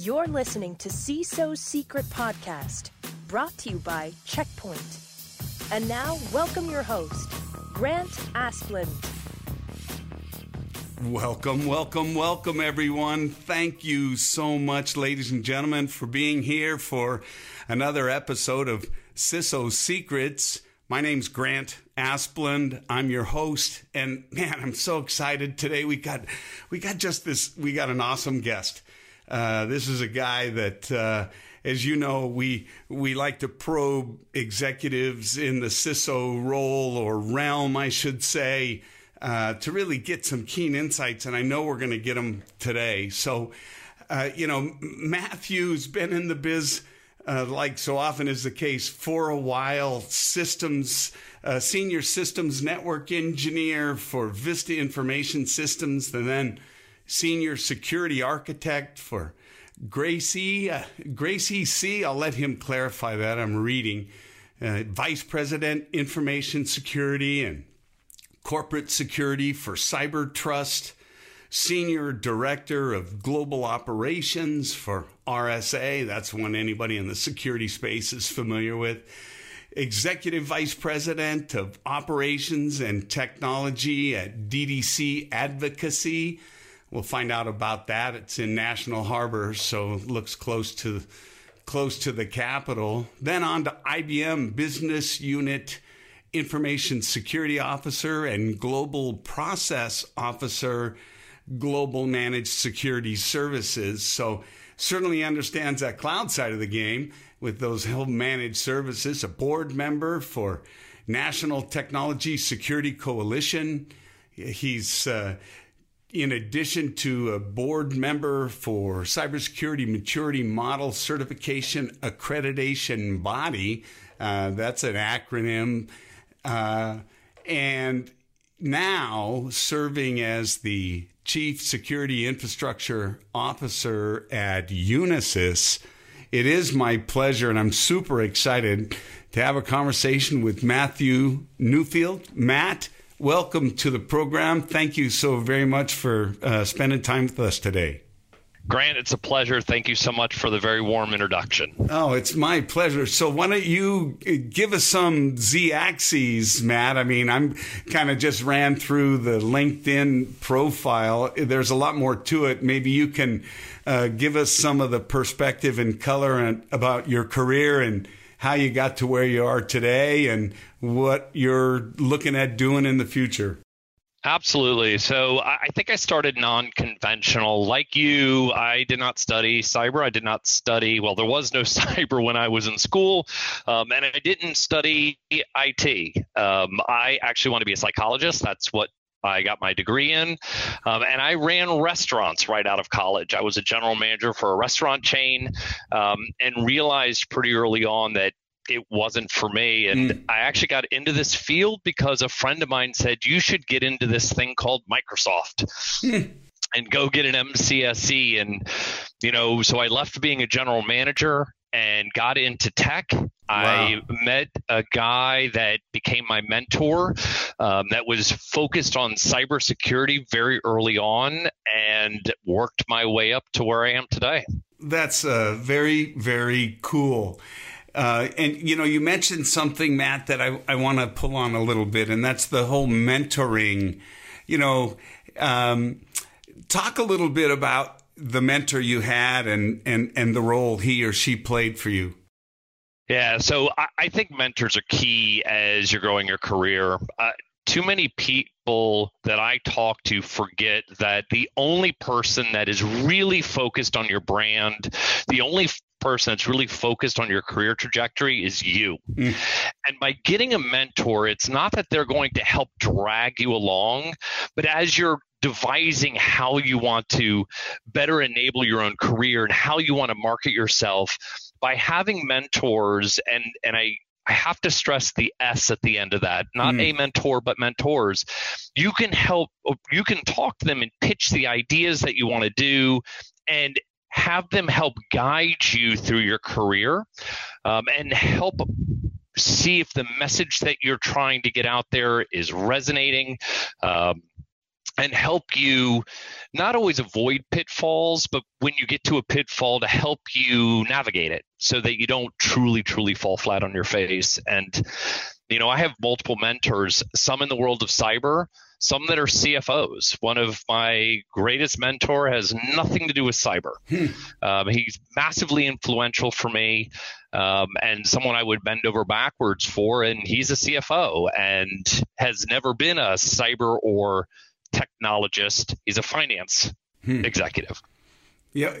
You're listening to CISO's Secret Podcast, brought to you by Checkpoint. And now, welcome your host, Grant Asplund. Welcome, welcome, welcome, everyone. Thank you so much, ladies and gentlemen, for being here for another episode of CISO Secrets. My name's Grant Asplund. I'm your host, and man, I'm so excited today. We got, we got just this. We got an awesome guest. Uh, this is a guy that, uh, as you know, we we like to probe executives in the CISO role or realm, I should say uh, to really get some keen insights, and I know we're going to get them today. So, uh, you know, Matthew's been in the biz. Uh, like so often is the case, for a while, systems, uh, senior systems network engineer for Vista Information Systems, and then senior security architect for Gracie, uh, Gracie C. I'll let him clarify that. I'm reading. Uh, Vice President, Information Security and corporate security for Cyber Trust, senior director of global operations for RSA. That's one anybody in the security space is familiar with. Executive Vice President of Operations and Technology at DDC Advocacy. We'll find out about that. It's in National Harbor, so looks close to close to the capital. Then on to IBM Business Unit Information Security Officer and Global Process Officer, Global Managed Security Services. So certainly understands that cloud side of the game with those home managed services, a board member for National Technology Security Coalition. He's uh, in addition to a board member for Cybersecurity Maturity Model Certification Accreditation Body. Uh, that's an acronym uh, and now serving as the Chief Security Infrastructure Officer at Unisys, it is my pleasure and I'm super excited to have a conversation with Matthew Newfield. Matt, welcome to the program. Thank you so very much for uh, spending time with us today. Grant, it's a pleasure. Thank you so much for the very warm introduction. Oh, it's my pleasure. So, why don't you uh, give us some Z axes, Matt? I mean, I'm kind of just ran through the LinkedIn profile. There's a lot more to it. Maybe you can uh, give us some of the perspective and color and, about your career and how you got to where you are today and what you're looking at doing in the future. Absolutely. So I think I started non conventional. Like you, I did not study cyber. I did not study, well, there was no cyber when I was in school, um, and I didn't study IT. Um, I actually want to be a psychologist. That's what I got my degree in, um, and I ran restaurants right out of college. I was a general manager for a restaurant chain um, and realized pretty early on that it wasn't for me. And mm. I actually got into this field because a friend of mine said, you should get into this thing called Microsoft. Mm. And go get an MCSE. And, you know, so I left being a general manager and got into tech. Wow. I met a guy that became my mentor um, that was focused on cybersecurity very early on and worked my way up to where I am today. That's uh, very, very cool. Uh, and you know, you mentioned something, Matt, that I, I want to pull on a little bit, and that's the whole mentoring. You know, um, talk a little bit about the mentor you had and and and the role he or she played for you. Yeah, so I, I think mentors are key as you're growing your career. Uh, too many people that I talk to forget that the only person that is really focused on your brand, the only person that's really focused on your career trajectory is you. Mm. And by getting a mentor, it's not that they're going to help drag you along, but as you're devising how you want to better enable your own career and how you want to market yourself by having mentors and and I I have to stress the S at the end of that, not mm. a mentor, but mentors. You can help, you can talk to them and pitch the ideas that you want to do and have them help guide you through your career um, and help see if the message that you're trying to get out there is resonating. Um, and help you not always avoid pitfalls, but when you get to a pitfall, to help you navigate it so that you don't truly, truly fall flat on your face. And, you know, I have multiple mentors, some in the world of cyber, some that are CFOs. One of my greatest mentor has nothing to do with cyber. Hmm. Um, he's massively influential for me um, and someone I would bend over backwards for. And he's a CFO and has never been a cyber or technologist. He's a finance hmm. executive. Yeah.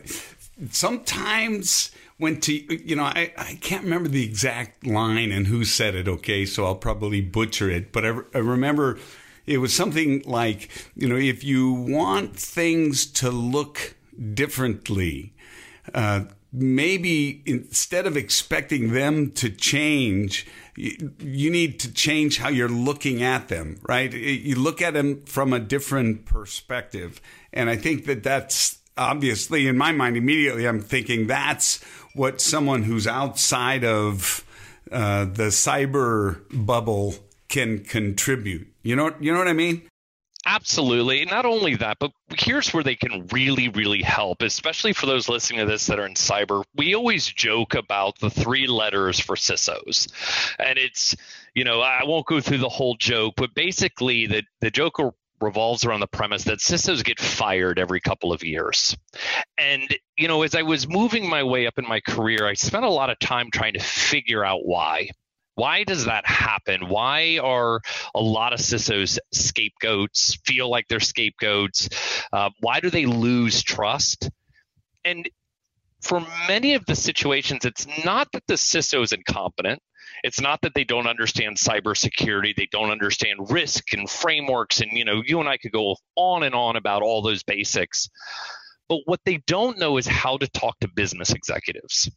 Sometimes when to, you know, I, I can't remember the exact line and who said it, okay, so I'll probably butcher it, but I, I remember it was something like, you know, if you want things to look differently, uh, maybe instead of expecting them to change, you need to change how you're looking at them, right? You look at them from a different perspective. And I think that that's obviously, in my mind, immediately I'm thinking that's what someone who's outside of uh, the cyber bubble can contribute. You know, you know what I mean? Absolutely. Not only that, but here's where they can really, really help, especially for those listening to this that are in cyber. We always joke about the three letters for CISOs. And it's, you know, I won't go through the whole joke, but basically the, the joke revolves around the premise that CISOs get fired every couple of years. And, you know, as I was moving my way up in my career, I spent a lot of time trying to figure out why. Why does that happen? Why are a lot of CISOs scapegoats, feel like they're scapegoats? Uh, why do they lose trust? And for many of the situations, it's not that the CISO is incompetent. It's not that they don't understand cybersecurity, they don't understand risk and frameworks. And, you know, you and I could go on and on about all those basics. But what they don't know is how to talk to business executives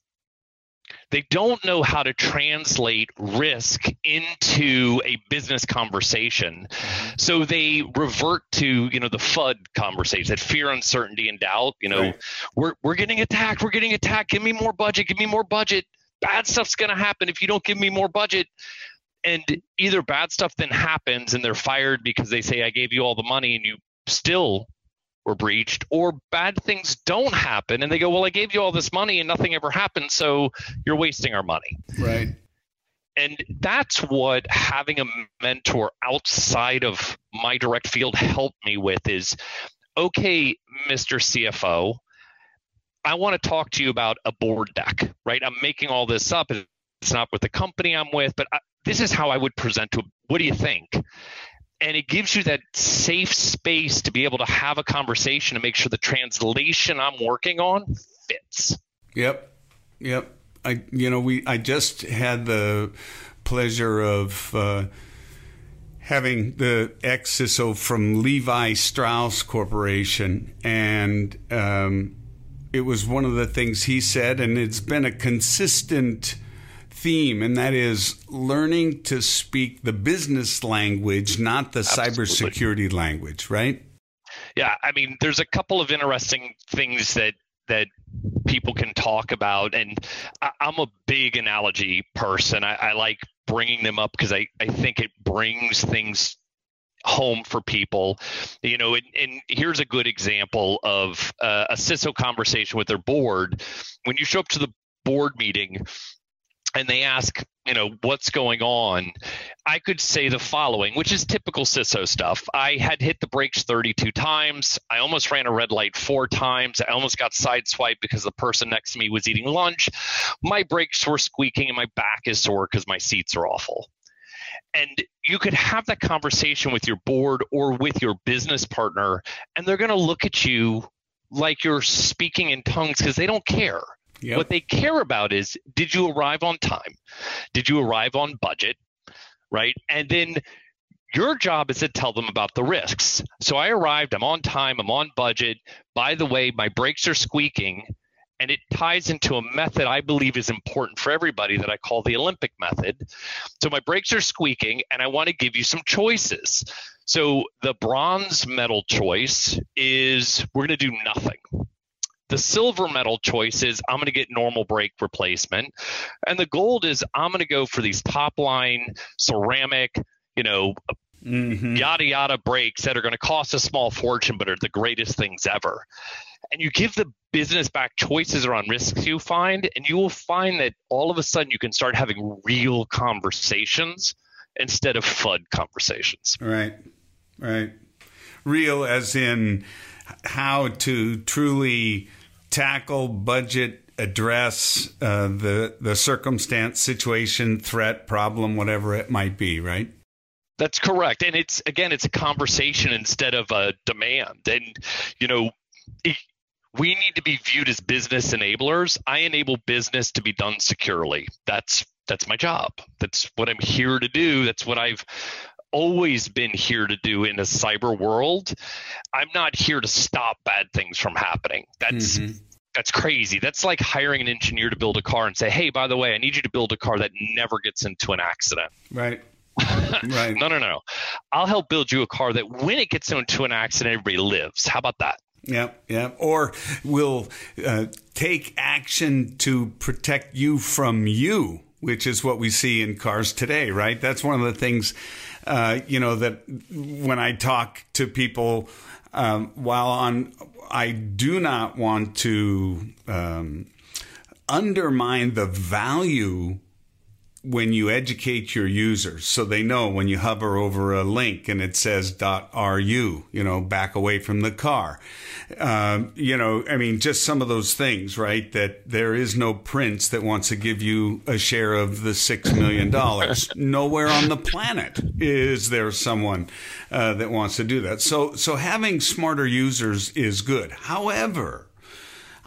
they don't know how to translate risk into a business conversation. Mm-hmm. So they revert to you know the fud conversation that fear uncertainty and doubt you know right. we're, we're getting attacked we're getting attacked. Give me more budget give me more budget. Bad stuff's going to happen if you don't give me more budget. And either bad stuff then happens and they're fired because they say i gave you all the money and you still were breached or bad things don't happen and they go well i gave you all this money and nothing ever happened so you're wasting our money. Right. And that's what having a mentor outside of my direct field helped me with is okay mr cfo i want to talk to you about a board deck right? I'm making all this up. It's not with the company i'm with but I, this is how i would present to what do you think and it gives you that safe space to be able to have a conversation to make sure the translation I'm working on fits. Yep. Yep. I you know we I just had the pleasure of uh, having the ex CISO from Levi Strauss Corporation, and um, it was one of the things he said, and it's been a consistent theme, and that is learning to speak the business language, not the Absolutely. cybersecurity language, right? Yeah, I mean, there's a couple of interesting things that that people can talk about, and I, am a big analogy person. I, I like bringing them up because I, I think it brings things home for people you know and, and here's a good example of uh, a ciso conversation with their board when you show up to the board meeting and they ask, you know, what's going on, I could say the following, which is typical CISO stuff. I had hit the brakes 32 times. I almost ran a red light four times. I almost got sideswiped because the person next to me was eating lunch. My brakes were squeaking and my back is sore because my seats are awful. And you could have that conversation with your board or with your business partner, and they're going to look at you like you're speaking in tongues because they don't care Yep. What they care about is did you arrive on time? Did you arrive on budget? Right? And then your job is to tell them about the risks. So I arrived, I'm on time, I'm on budget. By the way, my brakes are squeaking. And it ties into a method I believe is important for everybody that I call the Olympic method. So my brakes are squeaking, and I want to give you some choices. So the bronze medal choice is we're going to do nothing. The silver medal choice is I'm going to get normal brake replacement. And the gold is I'm going to go for these top line ceramic, you know, mm-hmm. yada yada brakes that are going to cost a small fortune but are the greatest things ever. And you give the business back choices around risks you find, and you will find that all of a sudden you can start having real conversations instead of FUD conversations. Right, right. Real as in how to truly tackle, budget, address uh, the the circumstance, situation, threat, problem, whatever it might be. Right. That's correct, and it's again, it's a conversation instead of a demand. And you know, it, we need to be viewed as business enablers. I enable business to be done securely. That's that's my job. That's what I'm here to do. That's what I've always been here to do in a cyber world. I'm not here to stop bad things from happening. That's mm-hmm. that's crazy. That's like hiring an engineer to build a car and say, "Hey, by the way, I need you to build a car that never gets into an accident." Right. right. no, no, no. I'll help build you a car that when it gets into an accident, everybody lives. How about that? Yep, yep. Or we'll uh, take action to protect you from you, which is what we see in cars today, right? That's one of the things, uh, you know, that when I talk to people, um, while on, I do not want to um, undermine the value when you educate your users so they know when you hover over a link and it says .ru, you know, back away from the car. Um, you know, I mean, just some of those things, right? That there is no prince that wants to give you a share of the $6 million. Nowhere on the planet is there someone uh, that wants to do that. So, so having smarter users is good. However,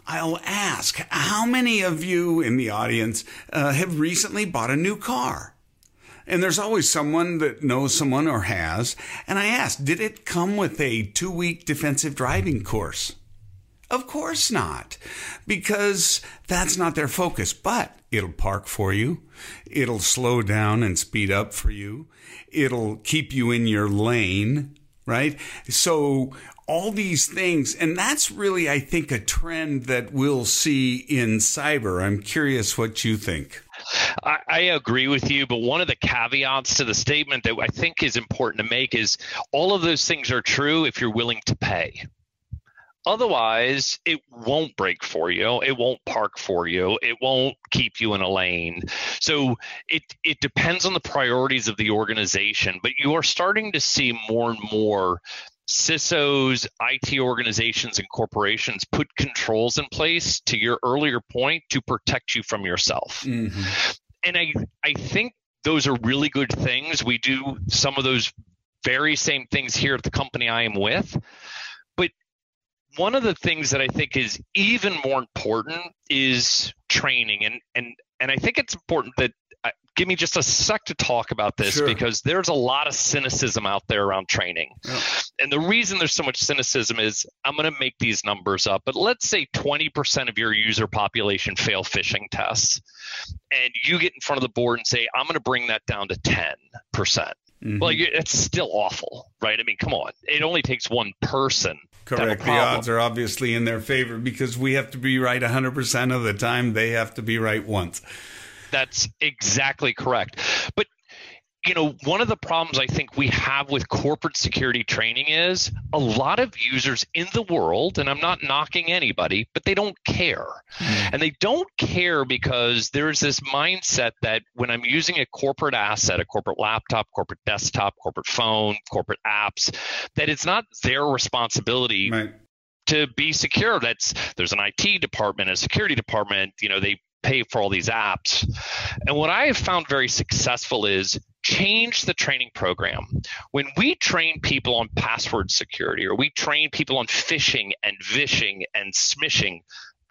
I'll ask how many of you in the audience uh, have recently bought a new car? And there's always someone that knows someone or has. And I asked, did it come with a two week defensive driving course? Of course not, because that's not their focus. But it'll park for you, it'll slow down and speed up for you, it'll keep you in your lane, right? So all these things. And that's really, I think, a trend that we'll see in cyber. I'm curious what you think. I, I, agree with you, but one of the caveats to the statement that I think is important to make is all of those things are true if you're willing to pay. Otherwise, it won't brake for you. It won't park for you. It won't keep you in a lane. So it it depends on the priorities of the organization. But you are starting to see more and more CISOs, IT organizations, and corporations put controls in place, to your earlier point, to protect you from yourself. Mm-hmm. And I, I think those are really good things. We do some of those very same things here at the company I am with. One of the things that I think is even more important is training. And, and, and I think it's important that uh, give me just a sec to talk about this sure. because there's a lot of cynicism out there around training. Yeah. And the reason there's so much cynicism is I'm going to make these numbers up, but let's say 20% of your user population fail phishing tests. And you get in front of the board and say, I'm going to bring that down to 10%. Mm-hmm. Well, it's still awful, right? I mean, come on. It only takes one person Correct. The odds are obviously in their favor because we have to be right 100% of the time. They have to be right once. That's exactly correct. But you know, one of the problems I think we have with corporate security training is a lot of users in the world, and I'm not knocking anybody, but they don't care. Mm. And they don't care because there's this mindset that when I'm using a corporate asset, a corporate laptop, corporate desktop, corporate phone, corporate apps, that it's not their responsibility. Right to be secure that's there's an IT department a security department you know they pay for all these apps. And what I have found very successful is change the training program. When we train people on password security or we train people on phishing and vishing and smishing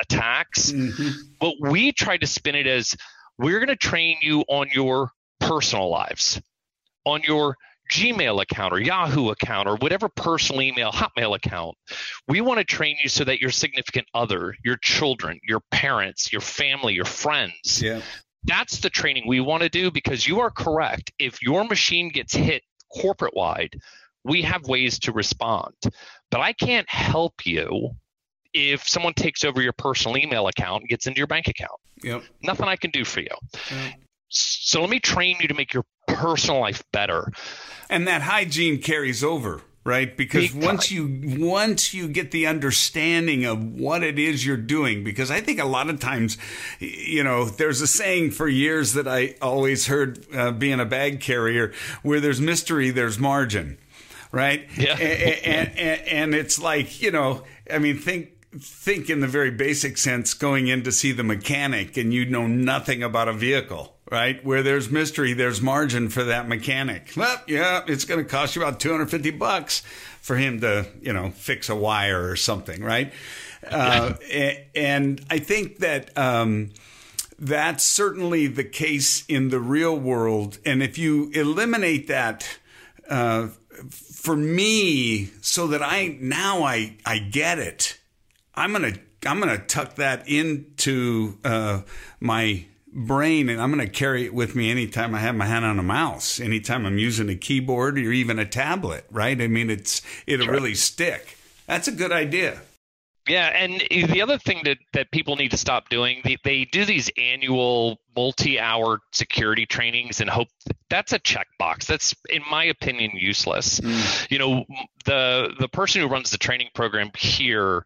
attacks, mm-hmm. what we try to spin it as we're going to train you on your personal lives, on your Gmail account or Yahoo account or whatever personal email, Hotmail account. We want to train you so that your significant other, your children, your parents, your family, your friends, yeah. That's the training we want to do because you are correct. If your machine gets hit corporate wide, we have ways to respond. But I can't help you if someone takes over your personal email account and gets into your bank account. Yep. Nothing I can do for you. Yep. So let me train you to make your personal life better. And that hygiene carries over right? Because once you once you get the understanding of what it is you're doing because i think a lot of times you know there's a saying for years that i always heard uh, being a bag carrier where there's mystery there's margin right? Yeah. And, and, and it's like you know i mean think think in the very basic sense going in to see the mechanic and you know nothing about a vehicle right? Where there's mystery, there's margin for that mechanic. Well, yeah, it's going to cost you about 250 bucks for him to, you know, fix a wire or something, right? Uh, and I think that um, that's certainly the case in the real world. And if you eliminate that, uh, for me, so that I now I I get it, I'm gonna I'm gonna tuck that into uh, my brain and I'm going to carry it with me anytime I have my hand on a mouse, anytime I'm using a keyboard or even a tablet, right? I mean, it's it'll sure. really stick. That's a good idea. Yeah, and the other thing that, that people need to stop doing, they, they do these annual multi-hour security trainings and hope that's a checkbox. That's, in my opinion, useless. Mm. You know, the the person who runs the training program here,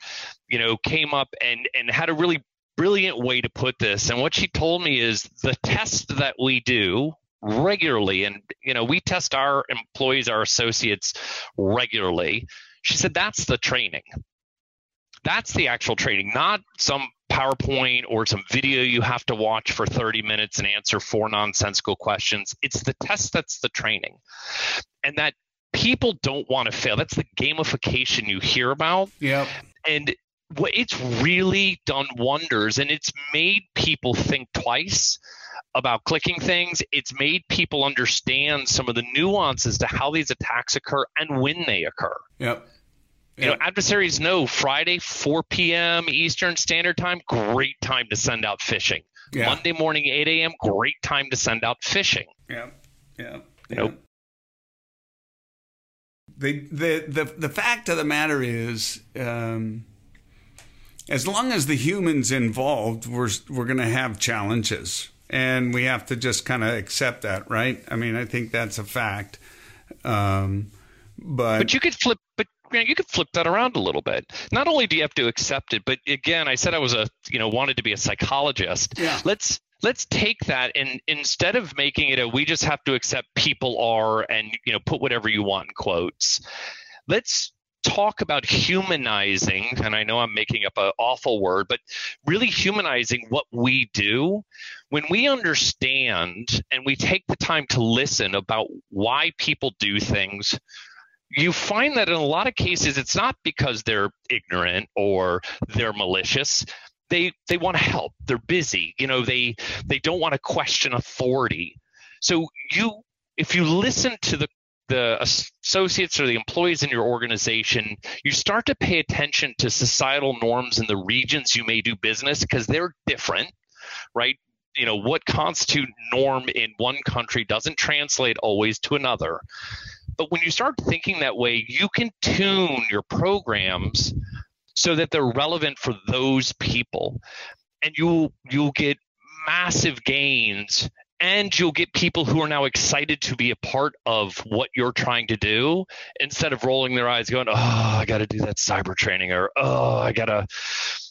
you know, came up and and had a really brilliant way to put this. And what she told me is the test that we do regularly, and you know, we test our employees, our associates regularly. She said that's the training. That's the actual training, not some PowerPoint or some video you have to watch for 30 minutes and answer four nonsensical questions. It's the test that's the training. And that people don't want to fail. That's the gamification you hear about. Yeah. And it's really done wonders and it's made people think twice about clicking things. It's made people understand some of the nuances to how these attacks occur and when they occur. Yep. You know, adversaries know Friday, 4 p.m. Eastern Standard Time, great time to send out phishing. Yeah. Monday morning, 8 a.m., great time to send out phishing. Yeah. Yeah. Know, the, the, the, the fact of the matter is, um, as long as the humans involved, we're we're going to have challenges, and we have to just kind of accept that, right? I mean, I think that's a fact. Um, but but you could flip, but you, know, you could flip that around a little bit. Not only do you have to accept it, but again, I said I was a you know wanted to be a psychologist. Yeah. Let's let's take that and instead of making it a we just have to accept people are and you know put whatever you want in quotes let's talk about humanizing, and I know I'm making up an awful word, but really humanizing what we do, when we understand and we take the time to listen about why people do things, you find that in a lot of cases it's not because they're ignorant or they're malicious. They they want to help. They're busy. You know they they don't want to question authority. So you if you listen to the the associates or the employees in your organization, you start to pay attention to societal norms in the regions you may do business because they're different, right? You know, what constitute norm in one country doesn't translate always to another. But when you start thinking that way, you can tune your programs so that they're relevant for those people. And you'll you'll get massive gains and you'll get people who are now excited to be a part of what you're trying to do instead of rolling their eyes going oh i got to do that cyber training or oh i got to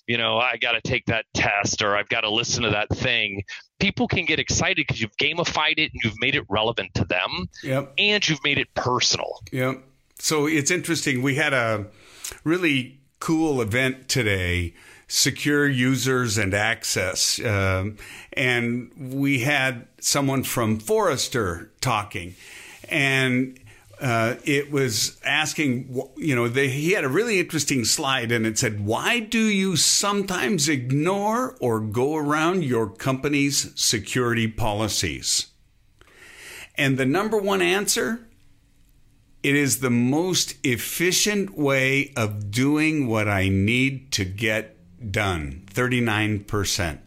you know i got to take that test or i've got to listen to that thing. People can get excited because you've gamified it and you've made it relevant to them yep. and you've made it personal. Yep. So it's interesting. We had a really cool event today secure users and access. Um, and we had someone from Forrester talking, and uh, it was asking, you know, they, he had a really interesting slide and it said, Why do you sometimes ignore or go around your company's security policies? And the number one answer it is the most efficient way of doing what I need to get done 39%.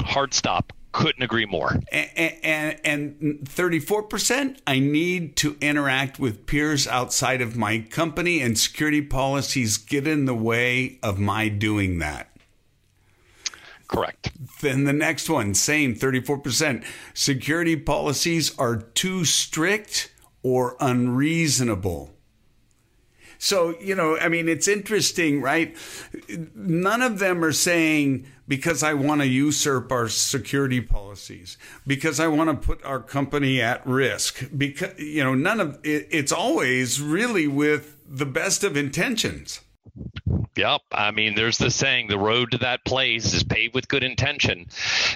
Hard stop. Couldn't agree more. And, and, and 34%, I need to interact with peers outside of my company, and security policies get in the way of my doing that. Correct. Then the next one, same 34%. Security policies are too strict or unreasonable. So, you know, I mean, it's interesting, right? None of them are saying, because I want to usurp our security policies, because I want to put our company at risk, because, you know, none of it, it's always really with the best of intentions. Yep. I mean, there's the saying, the road to that place is paved with good intention.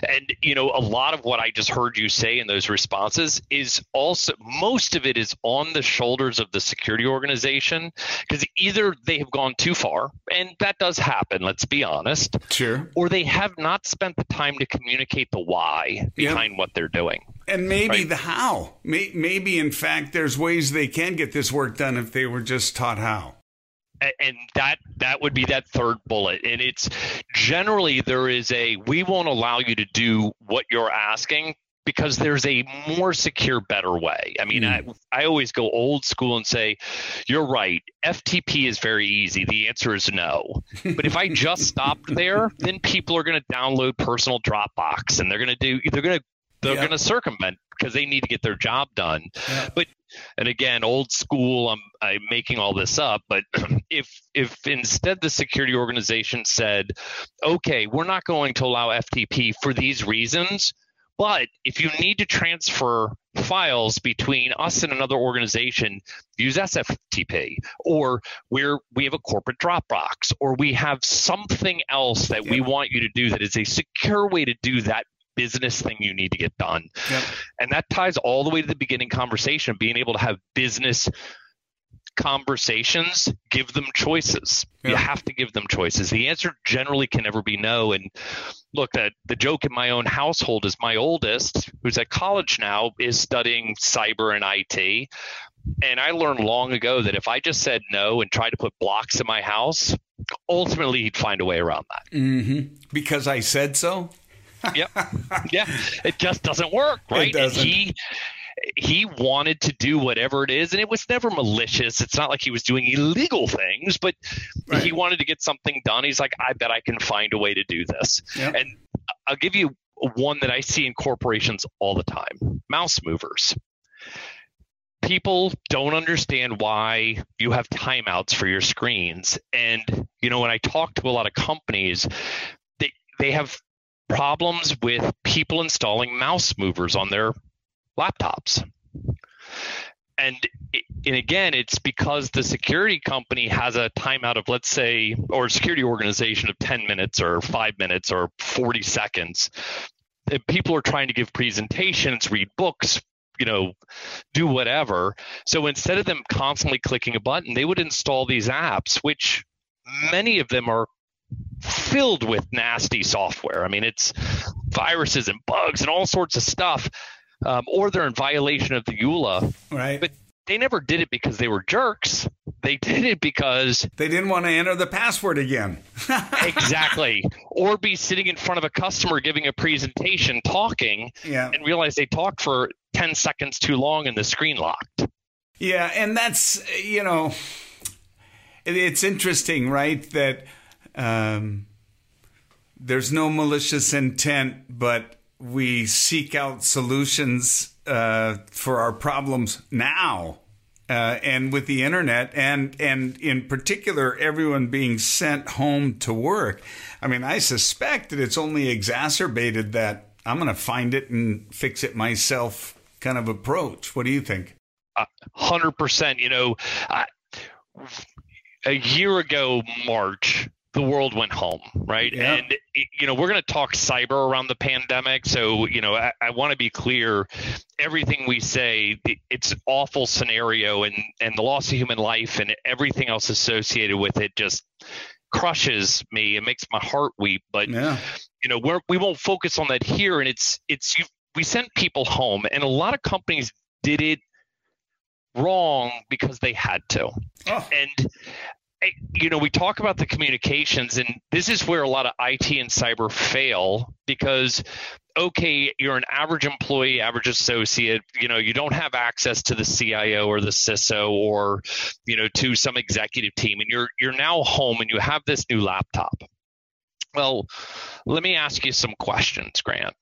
And, you know, a lot of what I just heard you say in those responses is also, most of it is on the shoulders of the security organization because either they have gone too far, and that does happen, let's be honest. Sure. Or they have not spent the time to communicate the why behind yep. what they're doing. And maybe right? the how. Maybe, in fact, there's ways they can get this work done if they were just taught how and that that would be that third bullet. And it's generally there is a we won't allow you to do what you're asking because there's a more secure better way. I mean mm. I, I always go old school and say you're right. Ftp is very easy. The answer is no. But if i just stopped there then people are going to download personal dropbox and they're going to do they're going to they're going to circumvent because they need to get their job done. But and again, old school. I'm, I'm making all this up, but if if instead the security organization said, okay, we're not going to allow FTP for these reasons, but if you need to transfer files between us and another organization, use SFTP, or we're we have a corporate Dropbox, or we have something else that yeah. we want you to do that is a secure way to do that business thing you need to get done. Yep. And that ties all the way to the beginning conversation, being able to have business conversations, give them choices. You have to give them choices. The answer generally can never be no. And look, that the joke in my own household is my oldest, who's at college now, is studying cyber and IT. And I learned long ago that if I just said no and tried to put blocks in my house, ultimately he'd find a way around that. Mm-hmm. Because I said so? Yep. Yeah. It just doesn't work, right? It doesn't. And he he wanted to do whatever it is and it was never malicious it's not like he was doing illegal things but right. he wanted to get something done he's like i bet i can find a way to do this yep. and i'll give you one that i see in corporations all the time mouse movers people don't understand why you have timeouts for your screens and you know when i talk to a lot of companies they they have problems with people installing mouse movers on their laptops. And, and again, it's because the security company has a timeout of, let's say, or security organization of 10 minutes or five minutes or 40 seconds. And people are trying to give presentations, read books, you know, do whatever. So instead of them constantly clicking a button, they would install these apps, which many of them are filled with nasty software. I mean, it's viruses and bugs and all sorts of stuff, um, or they're in violation of the EULA. Right. But they never did it because they were jerks. They did it because they didn't want to enter the password again. exactly. Or be sitting in front of a customer giving a presentation talking yeah. and realize they talked for 10 seconds too long and the screen locked. Yeah. And that's, you know, it's interesting, right? That um, there's no malicious intent, but we seek out solutions uh, for our problems now. Uh, and with the internet, and and in particular, everyone being sent home to work. I mean, I suspect that it's only exacerbated that I'm going to find it and fix it myself kind of approach. What do you think? Hundred percent. You know, a year ago, March, the world went home, right? Yeah. And you know, we're going to talk cyber around the pandemic, so you know, I, I want to be clear. Everything we say, it's an awful scenario, and and the loss of human life and everything else associated with it just crushes me. It makes my heart weep. But yeah. you know, we're, we won't focus on that here. And it's it's you, we sent people home, and a lot of companies did it wrong because they had to. Oh. And you know, we talk about the communications, and this is where a lot of IT and cyber fail because, okay, you're an average employee, average associate, you know, you don't have access to the CIO or the CISO or, you know, to some executive team, and you're you're now home and you have this new laptop. Well, let me ask you some questions, Grant.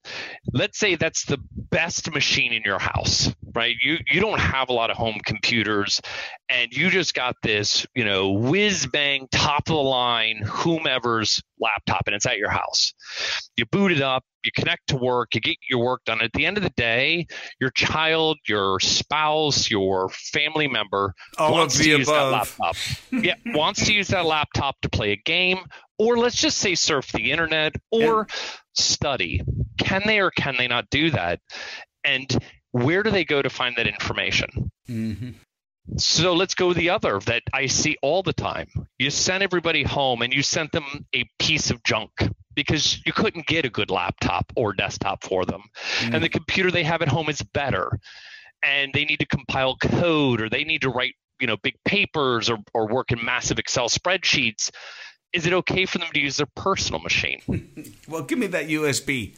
Let's say that's the best machine in your house, right? You you don't have a lot of home computers and you just got this, you know, whiz bang top of the line whomever's laptop and it's at your house. You boot it up, you connect to work, you get your work done. At the end of the day, your child, your spouse, your family member All wants to use above. that laptop. yeah, wants to use that laptop to play a game, or let's just say surf the internet or study. Can they or can they not do that? And where do they go to find that information? Mm-hmm. So let's go the other that I see all the time. You sent everybody home and you sent them a piece of junk because you couldn't get a good laptop or desktop for them. And the computer they have at home is better. And they need to compile code or they need to write, you know, big papers or, or work in massive Excel spreadsheets. Is it okay for them to use their personal machine? Well, give me that USB.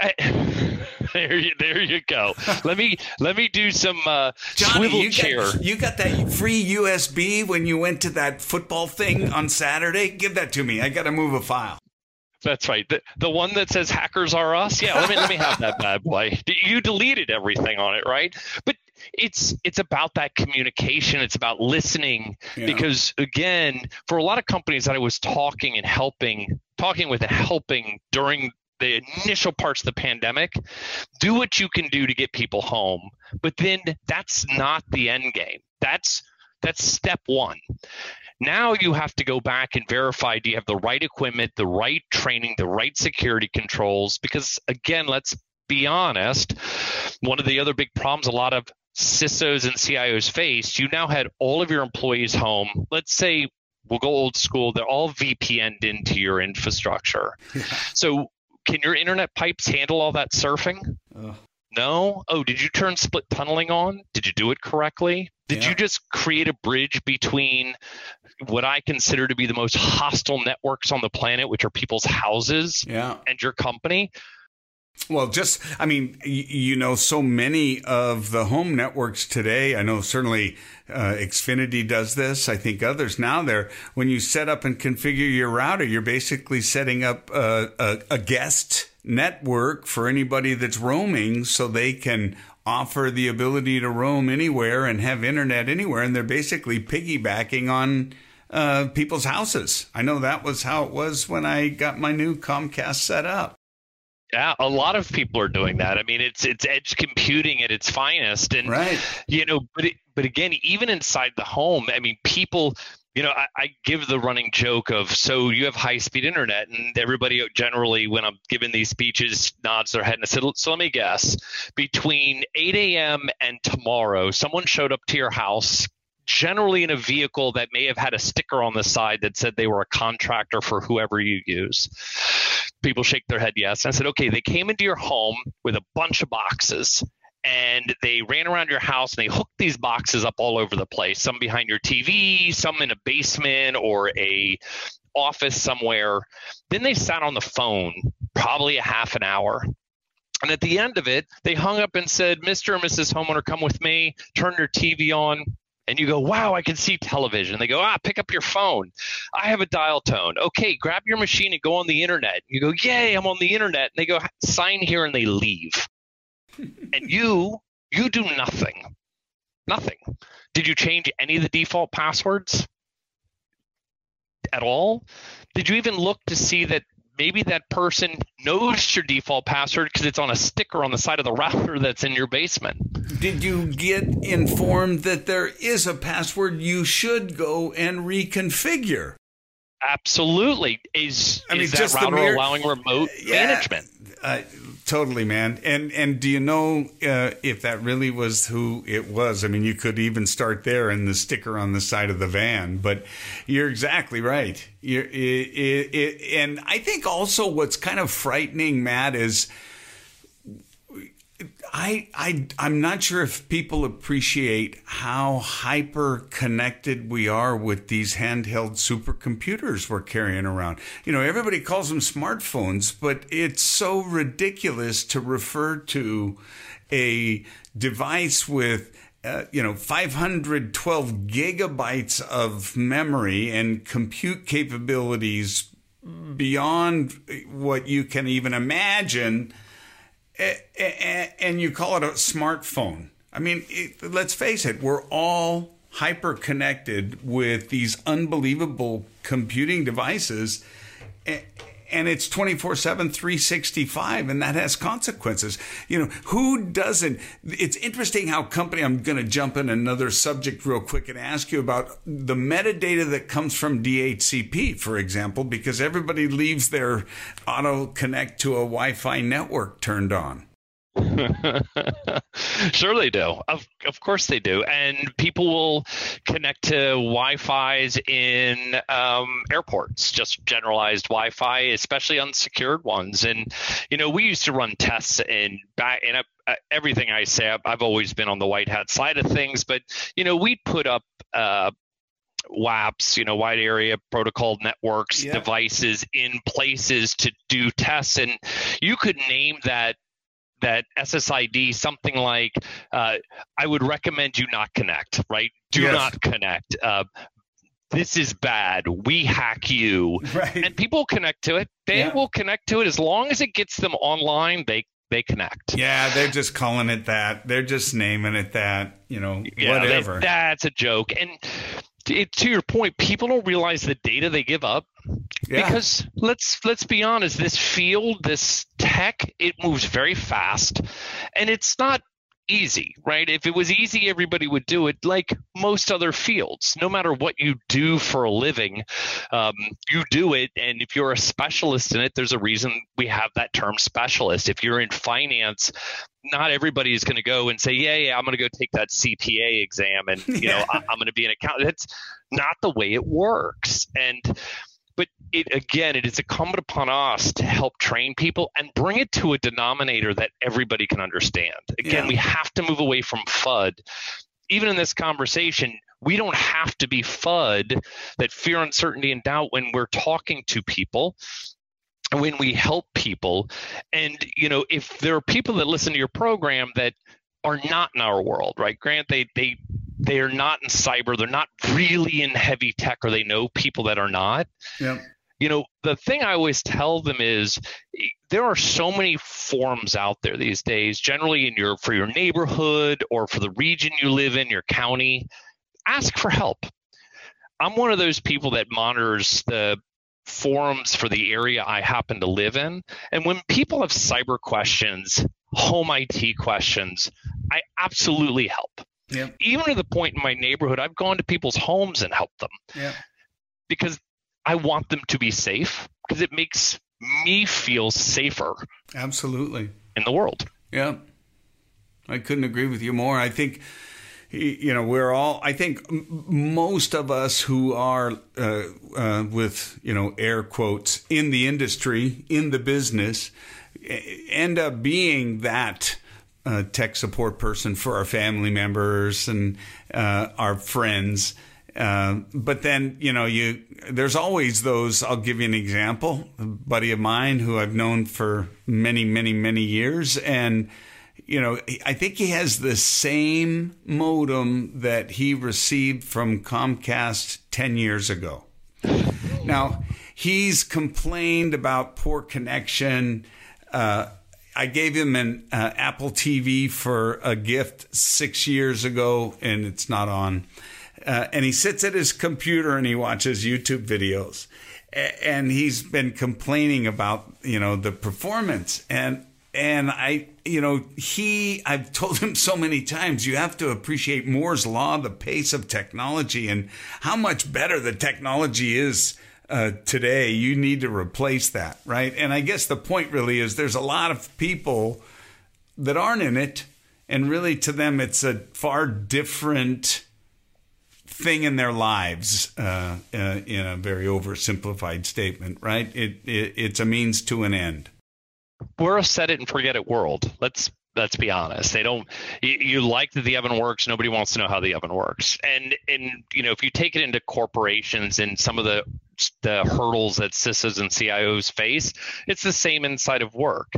I- there you there you go. Let me let me do some uh, Johnny, swivel you chair. got, you got that free USB when you went to that football thing on Saturday? Give that to me. I got to move a file. That's right. The, the one that says hackers are us. Yeah, let me let me have that bad boy. You deleted everything on it, right? But it's it's about that communication. It's about listening Yeah. because again, for a lot of companies that I was talking and helping, talking with and helping during the initial parts of the pandemic, do what you can do to get people home. But then that's not the end game. That's that's step one. Now you have to go back and verify do you have the right equipment, the right training, the right security controls? Because again, let's be honest, one of the other big problems a lot of CISOs and CIOs faced, you now had all of your employees home. Let's say we'll go old school, they're all VPN'd into your infrastructure. So can your internet pipes handle all that surfing? Ugh. No. Oh, did you turn split tunneling on? Did you do it correctly? Did Yeah. you just create a bridge between what I consider to be the most hostile networks on the planet, which are people's houses, Yeah. and your company? Well, just, I mean, you know, so many of the home networks today, I know certainly uh, Xfinity does this. I think others now there, when you set up and configure your router, you're basically setting up a, a, a guest network for anybody that's roaming so they can offer the ability to roam anywhere and have internet anywhere. And they're basically piggybacking on uh, people's houses. I know that was how it was when I got my new Comcast set up. Yeah, a lot of people are doing that. I mean, it's it's edge computing at its finest, and Right. you know, but it, but again, even inside the home, I mean, people. You know, I, I give the running joke of so you have high speed internet, and everybody generally, when I'm giving these speeches, nods their head and I said, so let me guess, between 8 a.m. and tomorrow, someone showed up to your house, generally in a vehicle that may have had a sticker on the side that said they were a contractor for whoever you use. People shake their head yes. And I said, okay, they came into your home with a bunch of boxes and they ran around your house and they hooked these boxes up all over the place some behind your tv some in a basement or a office somewhere then they sat on the phone probably a half an hour and at the end of it they hung up and said mr and mrs homeowner come with me turn your tv on and you go, wow, I can see television. They go, ah, pick up your phone. I have a dial tone. Okay, grab your machine and go on the internet. You go, yay, I'm on the internet. And they go, sign here, and they leave and you you do nothing nothing did you change any of the default passwords at all did you even look to see that maybe that person knows your default password because it's on a sticker on the side of the router that's in your basement Did you get informed that there is a password you should go and reconfigure? absolutely is, I mean, is that router mere- allowing remote Yeah. management Uh, totally, man. And and do you know uh, if that really was who it was? I mean, you could even start there in the sticker on the side of the van. But you're exactly right. You're, it, it, it, and I think also what's kind of frightening, Matt, is I, I, I'm not sure if people appreciate how hyper connected we are with these handheld supercomputers we're carrying around. You know, everybody calls them smartphones, but it's so ridiculous to refer to a device with uh, you know 512 gigabytes of memory and compute capabilities beyond what you can even imagine, and you call it a smartphone. I mean, it, let's face it, we're all hyper connected with these unbelievable computing devices and it's 24 7 365 and that has consequences. You know who doesn't? It's interesting how company i'm going to jump in another subject real quick and ask you about the metadata that comes from dhcp for example because everybody leaves their auto connect to a wi-fi network turned on sure they do. Of of course they do. And people will connect to Wi-Fi's in um, airports, just generalized Wi-Fi, especially unsecured ones. And you know, we used to run tests in back in a, everything I say. I've, I've, always been on the white hat side of things, but you know, we put up. Uh, WAPs, you know, wide area protocol networks, yeah. devices in places to do tests. And you could name that that SSID something like uh, I would recommend you not connect, right? Do yes. not connect. Uh, this is bad. We hack you. Right. And people connect to it. They yeah. will connect to it as long as it gets them online. They they connect. Yeah, they're just calling it that. They're just naming it that. You know, yeah, whatever. They, that's a joke. And to, to your point, people don't realize the data they give up yeah. because let's let's be honest, this field, this tech, it moves very fast, and it's not easy, right? If it was easy, everybody would do it like most other fields. No matter what you do for a living, um, you do it. And if you're a specialist in it, there's a reason we have that term specialist. If you're in finance, not everybody is going to go and say, yeah, yeah, I'm going to go take that CPA exam and, you know, I, I'm going to be an accountant. That's not the way it works. And, but it again it is incumbent upon us to help train people and bring it to a denominator that everybody can understand. Again yeah. we have to move away from fud even in this conversation we don't have to be fud that fear uncertainty and doubt when we're talking to people when we help people. And you know if there are people that listen to your program that are not in our world right? Grant they they they are not in cyber they're not really in heavy tech or they know people that are not yeah you know the thing i always tell them is eh, there are so many forums out there these days generally in your for your neighborhood or for the region you live in your county ask for help i'm one of those people that monitors the forums for the area I happen to live in. And when people have cyber questions, home IT questions, I absolutely help. Yep. Even to the point in my neighborhood, I've gone to people's homes and helped them. Yep. Because I want them to be safe because it makes me feel safer. Absolutely. In the world. Yeah. I couldn't agree with you more. I think you know we're all i think most of us who are uh, uh, with you know air quotes in the industry in the business end up being that tech support person for our family members and uh, our friends uh, but then you know you there's always those i'll give you an example a buddy of mine who i've known for many many many years and you know, I think he has the same modem that he received from Comcast 10 years ago. Now, he's complained about poor connection. Uh, I gave him an uh, Apple TV for a gift six years ago, and it's not on. Uh, and he sits at his computer and he watches YouTube videos. And he's been complaining about, you know, the performance. And and I, you know, he, I've told him so many times, you have to appreciate Moore's Law, the pace of technology, and how much better the technology is uh, today. You need to replace that, right? And I guess the point really is there's a lot of people that aren't in it, and really to them, it's a far different thing in their lives uh, uh, in a very oversimplified statement, right? It, it, it's a means to an end we're a set it and forget it world. Let's let's be honest. They don't. You, you, like that the oven works. Nobody wants to know how the oven works. And and you know if you take it into corporations and some of the the hurdles that CISOs and CIOs face, it's the same inside of work.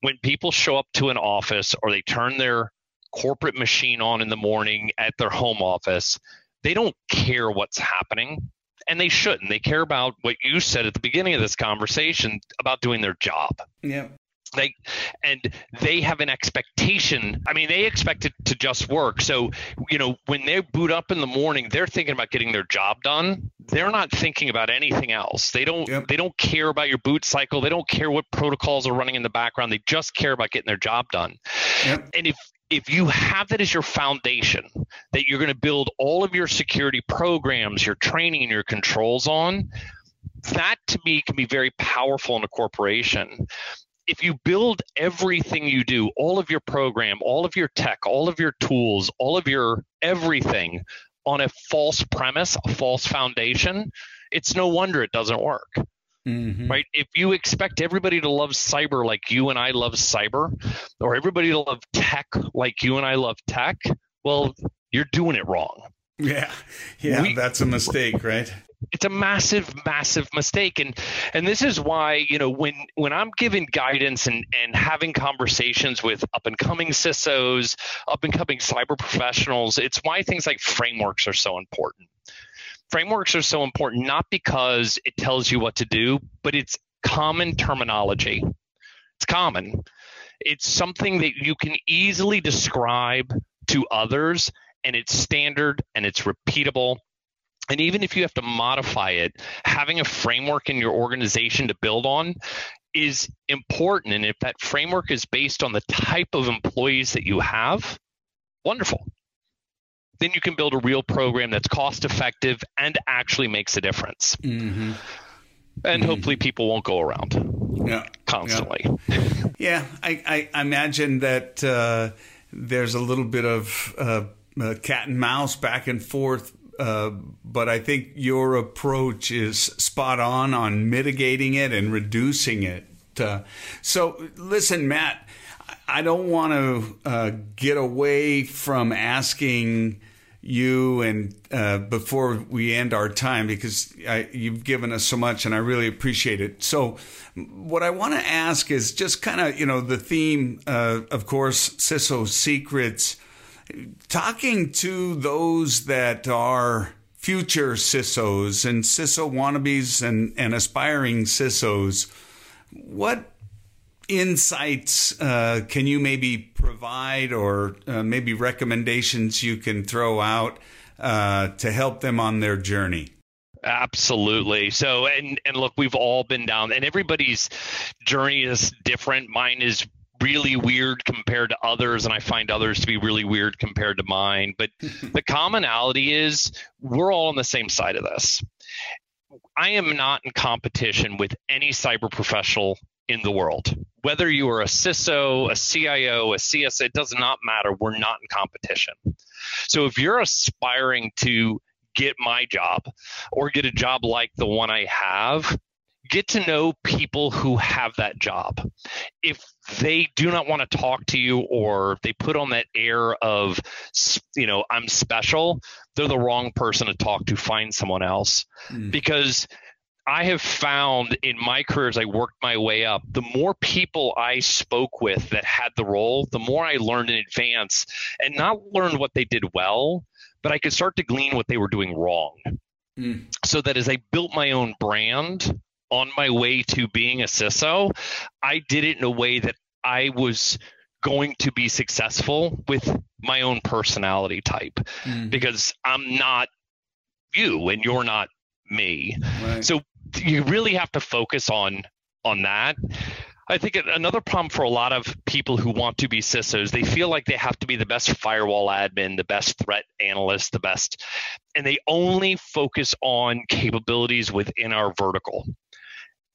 When people show up to an office or they turn their corporate machine on in the morning at their home office, they don't care what's happening and they shouldn't. They care about what you said at the beginning of this conversation about doing their job. Yeah. They and they have an expectation. I mean, they expect it to just work. So, you know, when they boot up in the morning, they're thinking about getting their job done. They're not thinking about anything else. They don't Yep. they don't care about your boot cycle. They don't care what protocols are running in the background. They just care about getting their job done. Yep. And if if you have that as your foundation, that you're going to build all of your security programs, your training, and your controls on, that to me can be very powerful in a corporation. If you build everything you do, all of your program, all of your tech, all of your tools, all of your everything on a false premise, a false foundation, it's no wonder it doesn't work Mhm. right? If you expect everybody to love cyber like you and I love cyber, or everybody to love tech like you and I love tech, well, you're doing it wrong. Yeah. Yeah. We- that's a mistake, right? It's a massive, massive mistake, and and this is why you know when when I'm giving guidance and and having conversations with up and coming CISOs, up and coming cyber professionals, it's why things like frameworks are so important. Frameworks are so important not because it tells you what to do, but it's common terminology. It's common. It's something that you can easily describe to others, and it's standard and it's repeatable. And even if you have to modify it, having a framework in your organization to build on is important. And if that framework is based on the type of employees that you have, wonderful. Then you can build a real program that's cost effective and actually makes a difference. Mm-hmm. And Mhm. hopefully people won't go around Yeah. constantly. Yeah, I, I imagine that uh, there's a little bit of uh, uh, cat and mouse back and forth, uh, but I think your approach is spot on on mitigating it and reducing it. Uh, so, listen, Matt, I don't want to uh, get away from asking you and uh, before we end our time because I, you've given us so much and I really appreciate it. So, what I want to ask is just kind of you know the theme, uh, of course, CISO secrets. Talking to those that are future CISOs and CISO wannabes and, and aspiring CISOs, what insights uh, can you maybe provide or uh, maybe recommendations you can throw out uh, to help them on their journey? Absolutely. So, and and look, we've all been down, and everybody's journey is different. Mine is really weird compared to others, and I find others to be really weird compared to mine. But the commonality is we're all on the same side of this. I am not in competition with any cyber professional in the world. Whether you are a CISO, a CIO, a CS, it does not matter. We're not in competition. So if you're aspiring to get my job or get a job like the one I have, get to know people who have that job. If they do not want to talk to you or they put on that air of, you know, I'm special, they're the wrong person to talk to. Find someone else. Mm. Because I have found in my career as I worked my way up, the more people I spoke with that had the role, the more I learned in advance and not learned what they did well, but I could start to glean what they were doing wrong. Mm. So that as I built my own brand on my way to being a CISO, I did it in a way that I was going to be successful with my own personality type Mm. because I'm not you and you're not me. Right. So you really have to focus on on that. I think another problem for a lot of people who want to be CISOs, they feel like they have to be the best firewall admin, the best threat analyst, the best, and they only focus on capabilities within our vertical.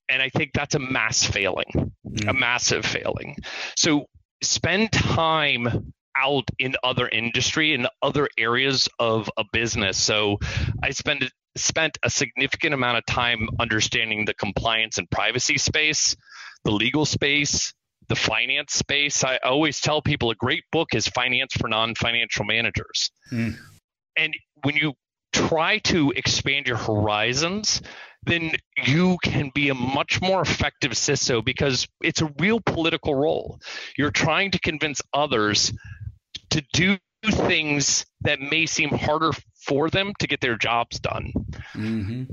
And I think that's a mass failing, a Mm. massive failing. So spend time out in other industry in other areas of a business. So I spend spent a significant amount of time understanding the compliance and privacy space, the legal space, the finance space. I always tell people a great book is Finance for Non-Financial Managers. Mm. And when you try to expand your horizons, then you can be a much more effective CISO because it's a real political role. You're trying to convince others to do things that may seem harder for them to get their jobs done. hmm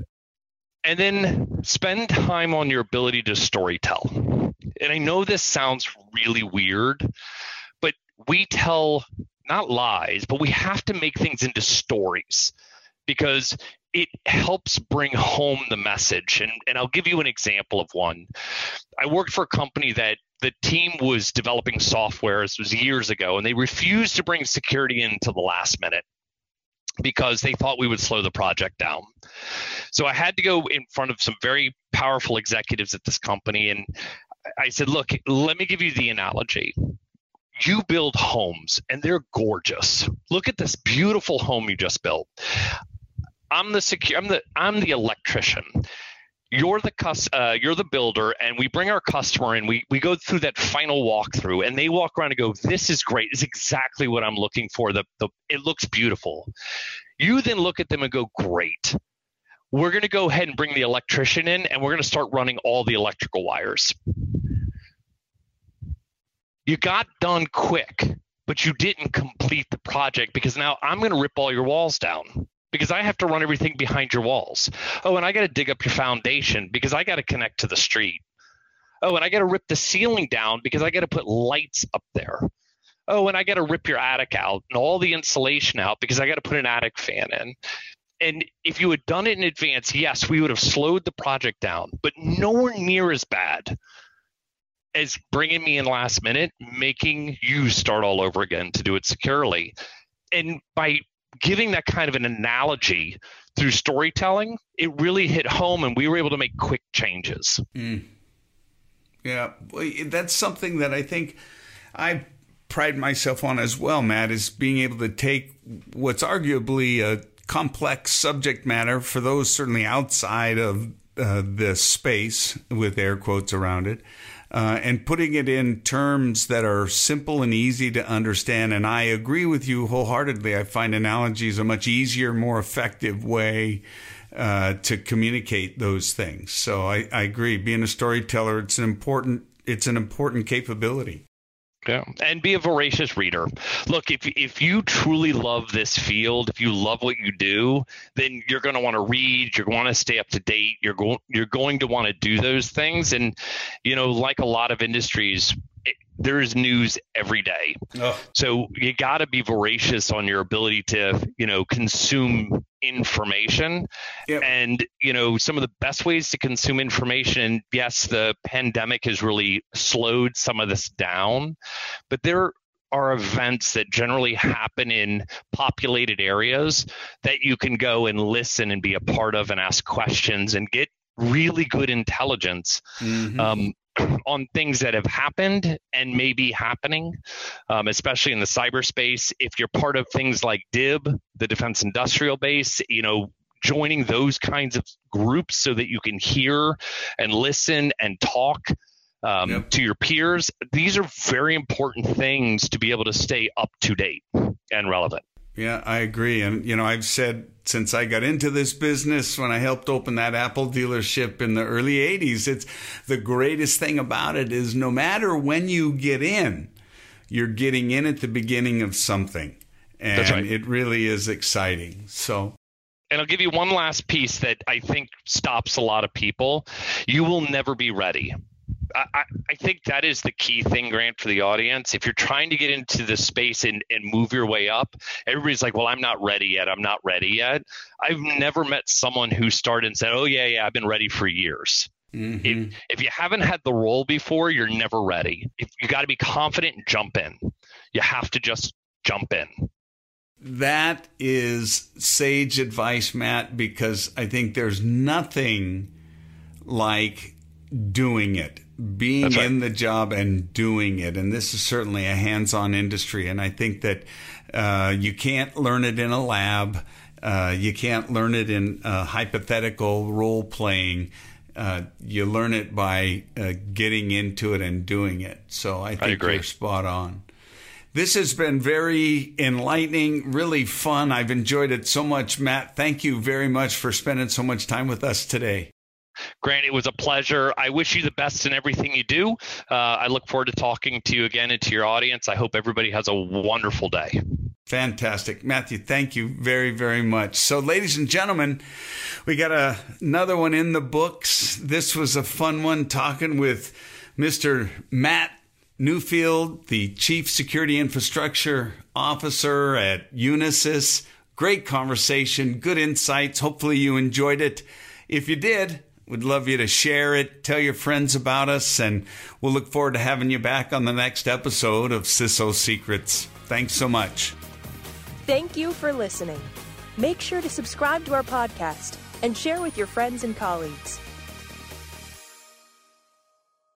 and then spend time on your ability to storytell. And I know this sounds really weird, but we tell not lies, but we have to make things into stories because it helps bring home the message. And, and I'll give you an example of one. I worked for a company that the team was developing software, this was years ago, and they refused to bring security into the last minute because they thought we would slow the project down. So I had to go in front of some very powerful executives at this company and I said, look, let me give you the analogy. You build homes and they're gorgeous. Look at this beautiful home you just built. I'm the I'm the I'm the electrician. You're the cus- uh, you're the builder and we bring our customer in. We, we go through that final walkthrough and they walk around and go this is great. It's exactly what i'm looking for. The, the it looks beautiful. You then look at them and go great. We're going to go ahead and bring the electrician in and we're going to start running all the electrical wires. You got done quick but you didn't complete the project because now i'm going to rip all your walls down because I have to run everything behind your walls. Oh, and I got to dig up your foundation because I got to connect to the street. Oh, and I got to rip the ceiling down because I got to put lights up there. Oh, and I got to rip your attic out and all the insulation out because I got to put an attic fan in. And if you had done it in advance, yes, we would have slowed the project down, but nowhere near as bad as bringing me in last minute, making you start all over again to do it securely. And by giving that kind of an analogy through storytelling, it really hit home and we were able to make quick changes. Mm. Yeah, that's something that I think I pride myself on as well, Matt, is being able to take what's arguably a complex subject matter for those certainly outside of uh, this space with air quotes around it uh, and putting it in terms that are simple and easy to understand. And I agree with you wholeheartedly. I find analogies a much easier, more effective way uh, to communicate those things. So I, I agree. Being a storyteller, it's an important it's an important capability. Yeah, and be a voracious reader. Look, if if you truly love this field, if you love what you do, then you're going to want to read. You're going to stay up to date. You're going you're going to want to do those things. And you know, like a lot of industries, there is news every day. Oh. So you got to be voracious on your ability to, you know, consume information. Yep. And, you know, some of the best ways to consume information, yes, the pandemic has really slowed some of this down, but there are events that generally happen in populated areas that you can go and listen and be a part of and ask questions and get really good intelligence. Mm-hmm. Um, on things that have happened and may be happening, um, especially in the cyberspace. If you're part of things like DIB, the Defense Industrial Base, you know, joining those kinds of groups so that you can hear and listen and talk um, yep. to your peers. These are very important things to be able to stay up to date and relevant. Yeah, I agree. And, you know, I've said since I got into this business when I helped open that Apple dealership in the early 80s, it's the greatest thing about it is no matter when you get in, you're getting in at the beginning of something. And right. it really is exciting. So, and I'll give you one last piece that I think stops a lot of people. You will never be ready. I, I, think that is the key thing, Grant, for the audience. If you're trying to get into the space and, and move your way up, everybody's like, well, I'm not ready yet. I'm not ready yet. I've never met someone who started and said, oh, yeah, yeah, I've been ready for years. Mm-hmm. If, if you haven't had the role before, you're never ready. If you got to be confident and jump in. You have to just jump in. That is sage advice, Matt, because I think there's nothing like doing it being right. in the job and doing it. And this is certainly a hands on industry. And I think that uh, you can't learn it in a lab, uh, you can't learn it in uh, hypothetical role playing. Uh, you learn it by uh, getting into it and doing it. So I think I you're spot on. This has been very enlightening, really fun. I've enjoyed it so much. Matt, thank you very much for spending so much time with us today. Grant, it was a pleasure. I wish you the best in everything you do. Uh, I look forward to talking to you again and to your audience. I hope everybody has a wonderful day. Fantastic. Matthew, thank you very, very much. So, ladies and gentlemen, we got a, another one in the books. This was a fun one talking with Mr. Matt Newfield, the Chief Security Infrastructure Officer at Unisys. Great conversation, good insights. Hopefully, you enjoyed it. If you did, we'd love you to share it, tell your friends about us, and we'll look forward to having you back on the next episode of CISO Secrets. Thanks so much. Thank you for listening. Make sure to subscribe to our podcast and share with your friends and colleagues.